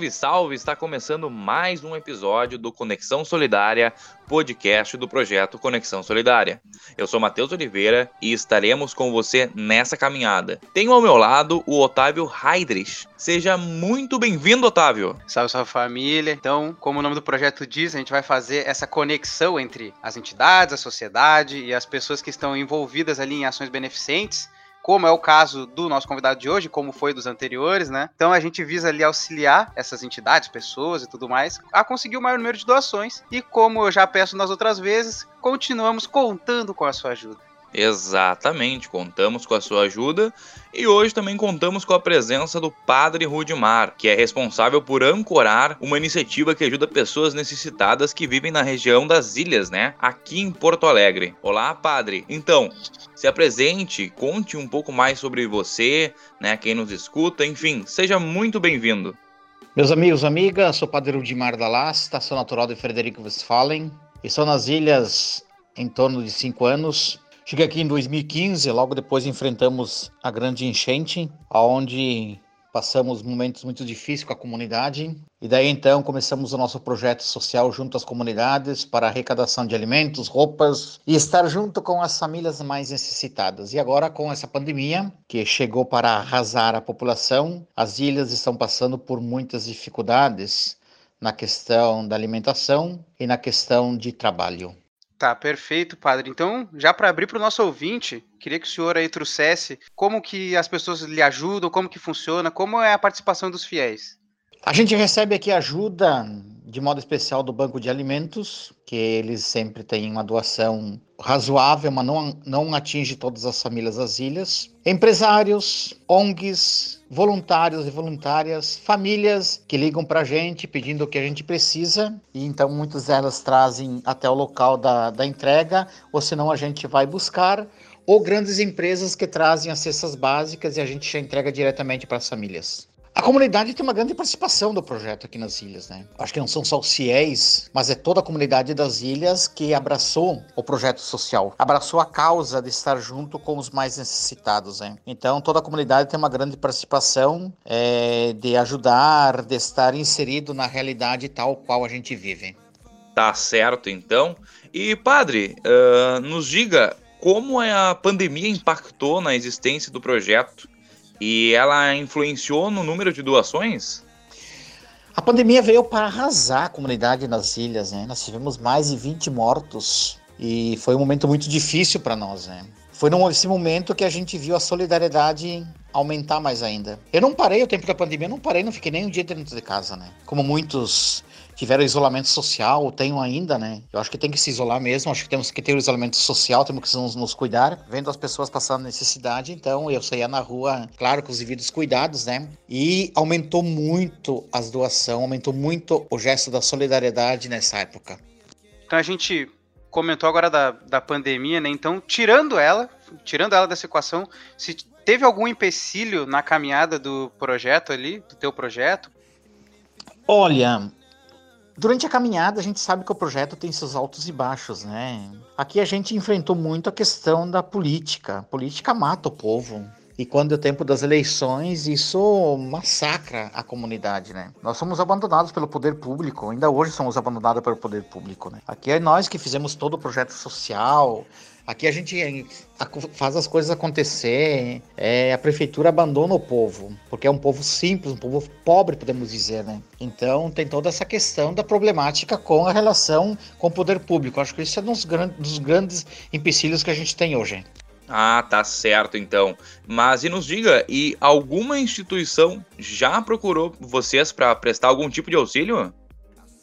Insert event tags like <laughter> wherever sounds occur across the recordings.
Salve, salve! Está começando mais um episódio do Conexão Solidária, podcast do projeto Conexão Solidária. Eu sou Matheus Oliveira e estaremos com você nessa caminhada. Tenho ao meu lado o Otávio Heidrich. Seja muito bem-vindo, Otávio! Salve, salve família! Então, como o nome do projeto diz, a gente vai fazer essa conexão entre as entidades, a sociedade e as pessoas que estão envolvidas ali em ações beneficentes como é o caso do nosso convidado de hoje, como foi dos anteriores, né? Então a gente visa ali auxiliar essas entidades, pessoas e tudo mais, a conseguir o maior número de doações. E como eu já peço nas outras vezes, continuamos contando com a sua ajuda. Exatamente, contamos com a sua ajuda e hoje também contamos com a presença do Padre Rudimar, que é responsável por ancorar uma iniciativa que ajuda pessoas necessitadas que vivem na região das ilhas, né? Aqui em Porto Alegre. Olá, Padre. Então, se apresente, conte um pouco mais sobre você, né? Quem nos escuta, enfim, seja muito bem-vindo. Meus amigos, amigas, sou Padre Rudimar da Lasta, sou natural de Frederico Westphalen e sou nas ilhas em torno de cinco anos Cheguei aqui em 2015, logo depois enfrentamos a grande enchente, onde passamos momentos muito difíceis com a comunidade. E daí então começamos o nosso projeto social junto às comunidades para arrecadação de alimentos, roupas e estar junto com as famílias mais necessitadas. E agora com essa pandemia que chegou para arrasar a população, as ilhas estão passando por muitas dificuldades na questão da alimentação e na questão de trabalho. Tá, perfeito, padre. Então, já para abrir para o nosso ouvinte, queria que o senhor aí trouxesse como que as pessoas lhe ajudam, como que funciona, como é a participação dos fiéis. A gente recebe aqui ajuda de modo especial do Banco de Alimentos, que eles sempre têm uma doação razoável, mas não, não atinge todas as famílias das ilhas. Empresários, ONGs, voluntários e voluntárias, famílias que ligam para a gente pedindo o que a gente precisa, e então muitas delas trazem até o local da, da entrega, ou senão a gente vai buscar, ou grandes empresas que trazem as cestas básicas e a gente já entrega diretamente para as famílias. A comunidade tem uma grande participação do projeto aqui nas ilhas, né? Acho que não são só os fiéis, mas é toda a comunidade das ilhas que abraçou o projeto social, abraçou a causa de estar junto com os mais necessitados, né? Então toda a comunidade tem uma grande participação é, de ajudar, de estar inserido na realidade tal qual a gente vive. Tá certo, então. E padre, uh, nos diga como a pandemia impactou na existência do projeto e ela influenciou no número de doações? A pandemia veio para arrasar a comunidade nas ilhas, né? Nós tivemos mais de 20 mortos e foi um momento muito difícil para nós, né? Foi nesse momento que a gente viu a solidariedade aumentar mais ainda. Eu não parei o tempo da pandemia, eu não parei, não fiquei nem um dia dentro de casa, né? Como muitos tiveram isolamento social, ou tenham ainda, né? Eu acho que tem que se isolar mesmo, acho que temos que ter o isolamento social, temos que nos, nos cuidar, vendo as pessoas passando necessidade, então eu saía na rua, claro, com os devidos cuidados, né? E aumentou muito as doações, aumentou muito o gesto da solidariedade nessa época. Então a gente comentou agora da, da pandemia, né? Então, tirando ela, tirando ela dessa equação, se teve algum empecilho na caminhada do projeto ali, do teu projeto? Olha, Durante a caminhada, a gente sabe que o projeto tem seus altos e baixos, né? Aqui a gente enfrentou muito a questão da política. A política mata o povo. E quando é o tempo das eleições, isso massacra a comunidade, né? Nós somos abandonados pelo poder público, ainda hoje somos abandonados pelo poder público, né? Aqui é nós que fizemos todo o projeto social, Aqui a gente faz as coisas acontecer, é, a prefeitura abandona o povo, porque é um povo simples, um povo pobre, podemos dizer, né? Então tem toda essa questão da problemática com a relação com o poder público. Acho que isso é um dos, dos grandes empecilhos que a gente tem hoje. Ah, tá certo então. Mas e nos diga, e alguma instituição já procurou vocês para prestar algum tipo de auxílio?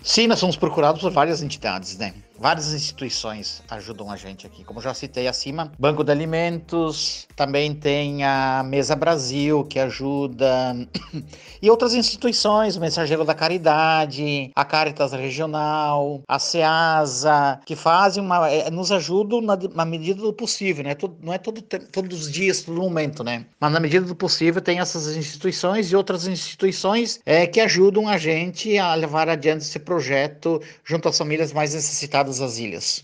Sim, nós somos procurados por várias entidades, né? Várias instituições ajudam a gente aqui. Como já citei acima, Banco de Alimentos, também tem a Mesa Brasil, que ajuda, <coughs> e outras instituições, o Mensageiro da Caridade, a Caritas Regional, a SEASA, que fazem uma. É, nos ajudam na, na, medida do possível, né? Não é todo, todos os dias, todo momento, né? Mas na medida do possível tem essas instituições e outras instituições é, que ajudam a gente a levar adiante esse projeto junto às famílias mais necessitadas as ilhas.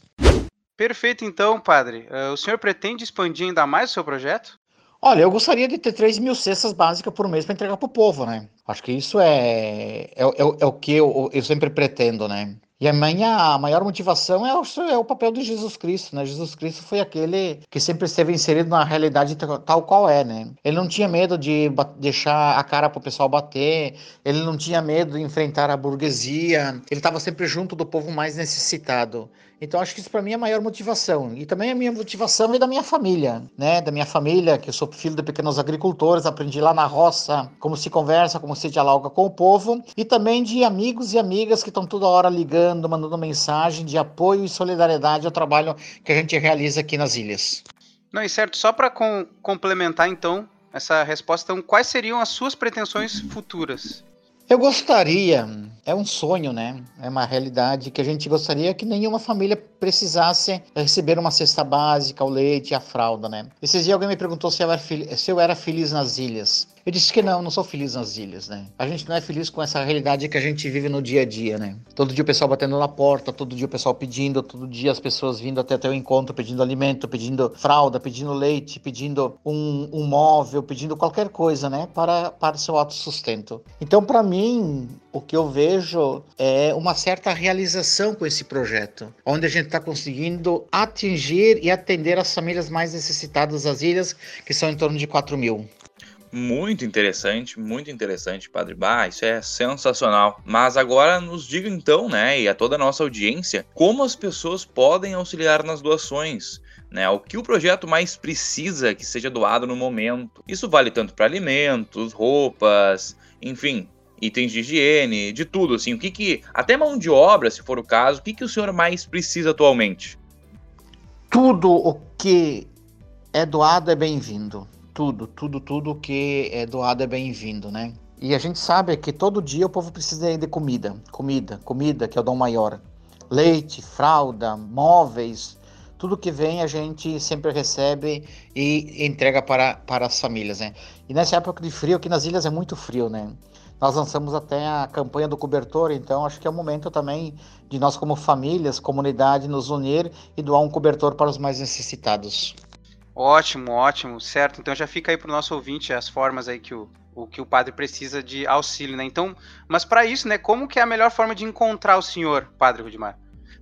Perfeito, então, padre. Uh, o senhor pretende expandir ainda mais o seu projeto? Olha, eu gostaria de ter 3 mil cestas básicas por mês para entregar para o povo, né? Acho que isso é, é, é, é o que eu, eu sempre pretendo, né? E a minha a maior motivação é o, é o papel de Jesus Cristo, né? Jesus Cristo foi aquele que sempre esteve inserido na realidade tal qual é, né? Ele não tinha medo de deixar a cara para o pessoal bater, ele não tinha medo de enfrentar a burguesia, ele estava sempre junto do povo mais necessitado. Então acho que isso para mim é a maior motivação. E também a minha motivação vem da minha família, né? Da minha família, que eu sou filho de pequenos agricultores, aprendi lá na roça como se conversa, como se dialoga com o povo, e também de amigos e amigas que estão toda hora ligando, mandando mensagem de apoio e solidariedade ao trabalho que a gente realiza aqui nas ilhas. Não, e certo, só para com, complementar então essa resposta, então, quais seriam as suas pretensões futuras? Eu gostaria, é um sonho, né? É uma realidade que a gente gostaria que nenhuma família precisasse receber uma cesta básica, o leite e a fralda, né? Esses dias alguém me perguntou se eu era, se eu era feliz nas ilhas. Eu disse que não, não sou feliz nas ilhas, né? A gente não é feliz com essa realidade que a gente vive no dia a dia, né? Todo dia o pessoal batendo na porta, todo dia o pessoal pedindo, todo dia as pessoas vindo até teu encontro pedindo alimento, pedindo fralda, pedindo leite, pedindo um, um móvel, pedindo qualquer coisa, né? Para, para seu autossustento. Então, para mim, o que eu vejo é uma certa realização com esse projeto, onde a gente está conseguindo atingir e atender as famílias mais necessitadas das ilhas, que são em torno de 4 mil. Muito interessante, muito interessante, Padre Bah, isso é sensacional. Mas agora nos diga então, né, e a toda a nossa audiência, como as pessoas podem auxiliar nas doações. Né, o que o projeto mais precisa que seja doado no momento. Isso vale tanto para alimentos, roupas, enfim, itens de higiene, de tudo, assim. O que que. Até mão de obra, se for o caso, o que, que o senhor mais precisa atualmente? Tudo o que é doado é bem-vindo tudo, tudo, tudo que é doado é bem-vindo, né? E a gente sabe que todo dia o povo precisa de comida, comida, comida, que é o dom maior. Leite, fralda, móveis, tudo que vem a gente sempre recebe e entrega para, para as famílias, né? E nessa época de frio, aqui nas ilhas é muito frio, né? Nós lançamos até a campanha do cobertor, então acho que é o momento também de nós como famílias, comunidade, nos unir e doar um cobertor para os mais necessitados. Ótimo, ótimo, certo. Então já fica aí para o nosso ouvinte as formas aí que o, o que o padre precisa de auxílio, né? Então, mas para isso, né, como que é a melhor forma de encontrar o senhor, padre Rudimar?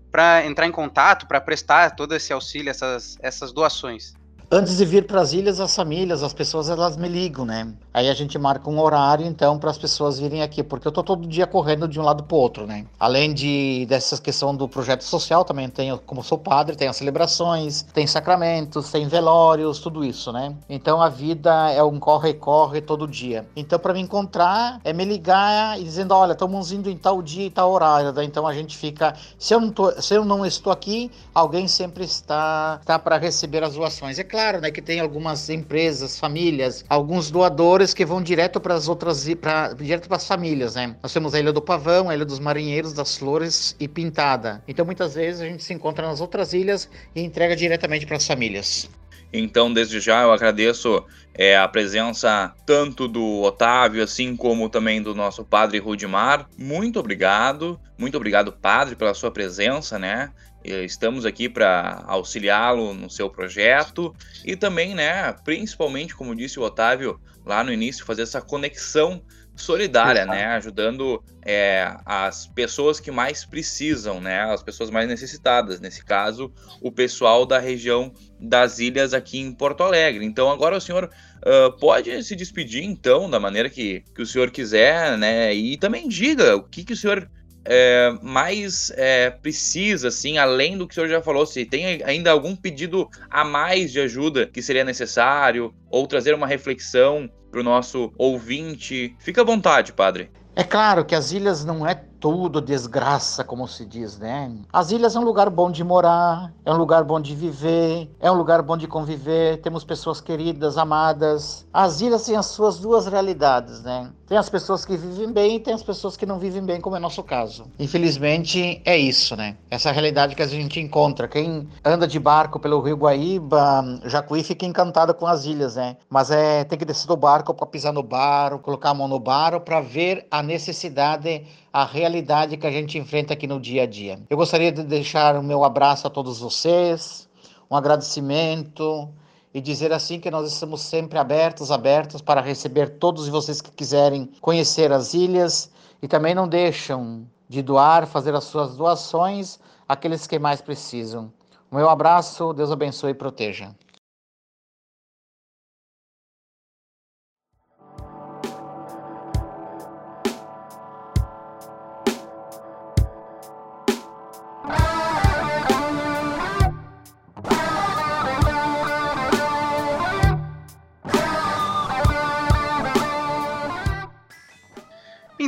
Para entrar em contato, para prestar todo esse auxílio, essas, essas doações? Antes de vir para as ilhas, as famílias, as pessoas, elas me ligam, né? Aí a gente marca um horário, então, para as pessoas virem aqui, porque eu tô todo dia correndo de um lado para o outro, né? Além de dessa questão do projeto social, também tenho, como sou padre, tem as celebrações, tem sacramentos, tem velórios, tudo isso, né? Então a vida é um corre-corre todo dia. Então, para me encontrar, é me ligar e dizendo: olha, estamos indo em tal dia e tal horário. Né? Então a gente fica. Se eu não, tô, se eu não estou aqui, alguém sempre está, está para receber as doações. É claro claro, né, que tem algumas empresas, famílias, alguns doadores que vão direto para as outras, para direto para as famílias, né? Nós temos a Ilha do Pavão, a Ilha dos Marinheiros, das Flores e Pintada. Então muitas vezes a gente se encontra nas outras ilhas e entrega diretamente para as famílias. Então, desde já, eu agradeço é, a presença tanto do Otávio, assim como também do nosso padre Rudimar. Muito obrigado, muito obrigado, padre, pela sua presença, né? Estamos aqui para auxiliá-lo no seu projeto e também, né, principalmente, como disse o Otávio lá no início, fazer essa conexão solidária, né, ajudando é, as pessoas que mais precisam, né, as pessoas mais necessitadas, nesse caso, o pessoal da região das ilhas aqui em Porto Alegre. Então, agora o senhor uh, pode se despedir, então, da maneira que, que o senhor quiser, né, e também diga o que, que o senhor é, mais é, precisa, assim, além do que o senhor já falou, se tem ainda algum pedido a mais de ajuda que seria necessário, ou trazer uma reflexão para o nosso ouvinte, fica à vontade, padre. É claro que as ilhas não é tudo desgraça, como se diz, né? As ilhas é um lugar bom de morar, é um lugar bom de viver, é um lugar bom de conviver, temos pessoas queridas, amadas. As ilhas têm as suas duas realidades, né? Tem as pessoas que vivem bem e tem as pessoas que não vivem bem, como é nosso caso. Infelizmente, é isso, né? Essa realidade que a gente encontra. Quem anda de barco pelo Rio Guaíba, Jacuí, fica encantado com as ilhas, né? Mas é tem que descer do barco para pisar no bar, colocar a mão no bar para ver a necessidade a realidade que a gente enfrenta aqui no dia a dia. Eu gostaria de deixar o meu abraço a todos vocês, um agradecimento e dizer assim que nós estamos sempre abertos, abertos para receber todos vocês que quiserem conhecer as ilhas e também não deixam de doar, fazer as suas doações àqueles que mais precisam. O meu abraço, Deus abençoe e proteja.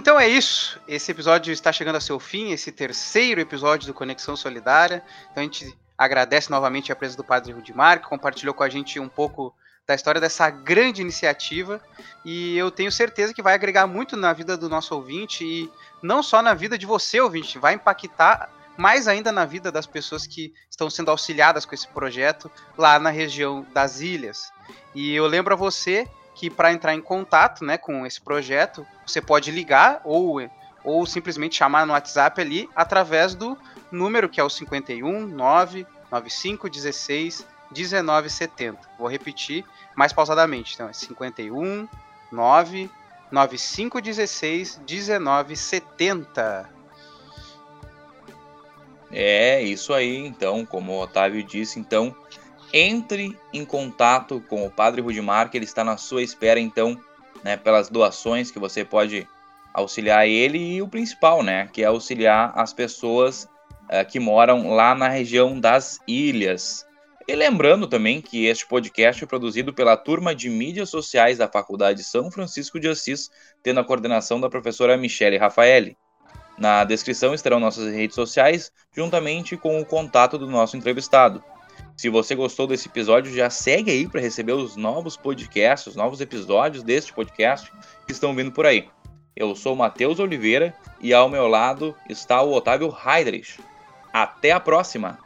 Então é isso. Esse episódio está chegando a seu fim, esse terceiro episódio do Conexão Solidária. Então a gente agradece novamente a presença do Padre Rudimar, que compartilhou com a gente um pouco da história dessa grande iniciativa. E eu tenho certeza que vai agregar muito na vida do nosso ouvinte e não só na vida de você, ouvinte, vai impactar mais ainda na vida das pessoas que estão sendo auxiliadas com esse projeto lá na região das ilhas. E eu lembro a você que para entrar em contato né, com esse projeto, você pode ligar ou, ou simplesmente chamar no WhatsApp ali através do número que é o 51 995 16 1970. Vou repetir mais pausadamente. Então é 51 995 16 1970. É, isso aí, então, como o Otávio disse, então, entre em contato com o Padre Rudimar, que ele está na sua espera, então, né, pelas doações que você pode auxiliar ele e o principal, né, que é auxiliar as pessoas uh, que moram lá na região das ilhas. E lembrando também que este podcast é produzido pela turma de mídias sociais da Faculdade São Francisco de Assis, tendo a coordenação da professora Michele Rafaeli. Na descrição estarão nossas redes sociais, juntamente com o contato do nosso entrevistado. Se você gostou desse episódio, já segue aí para receber os novos podcasts, os novos episódios deste podcast que estão vindo por aí. Eu sou Matheus Oliveira e ao meu lado está o Otávio Heidrich. Até a próxima!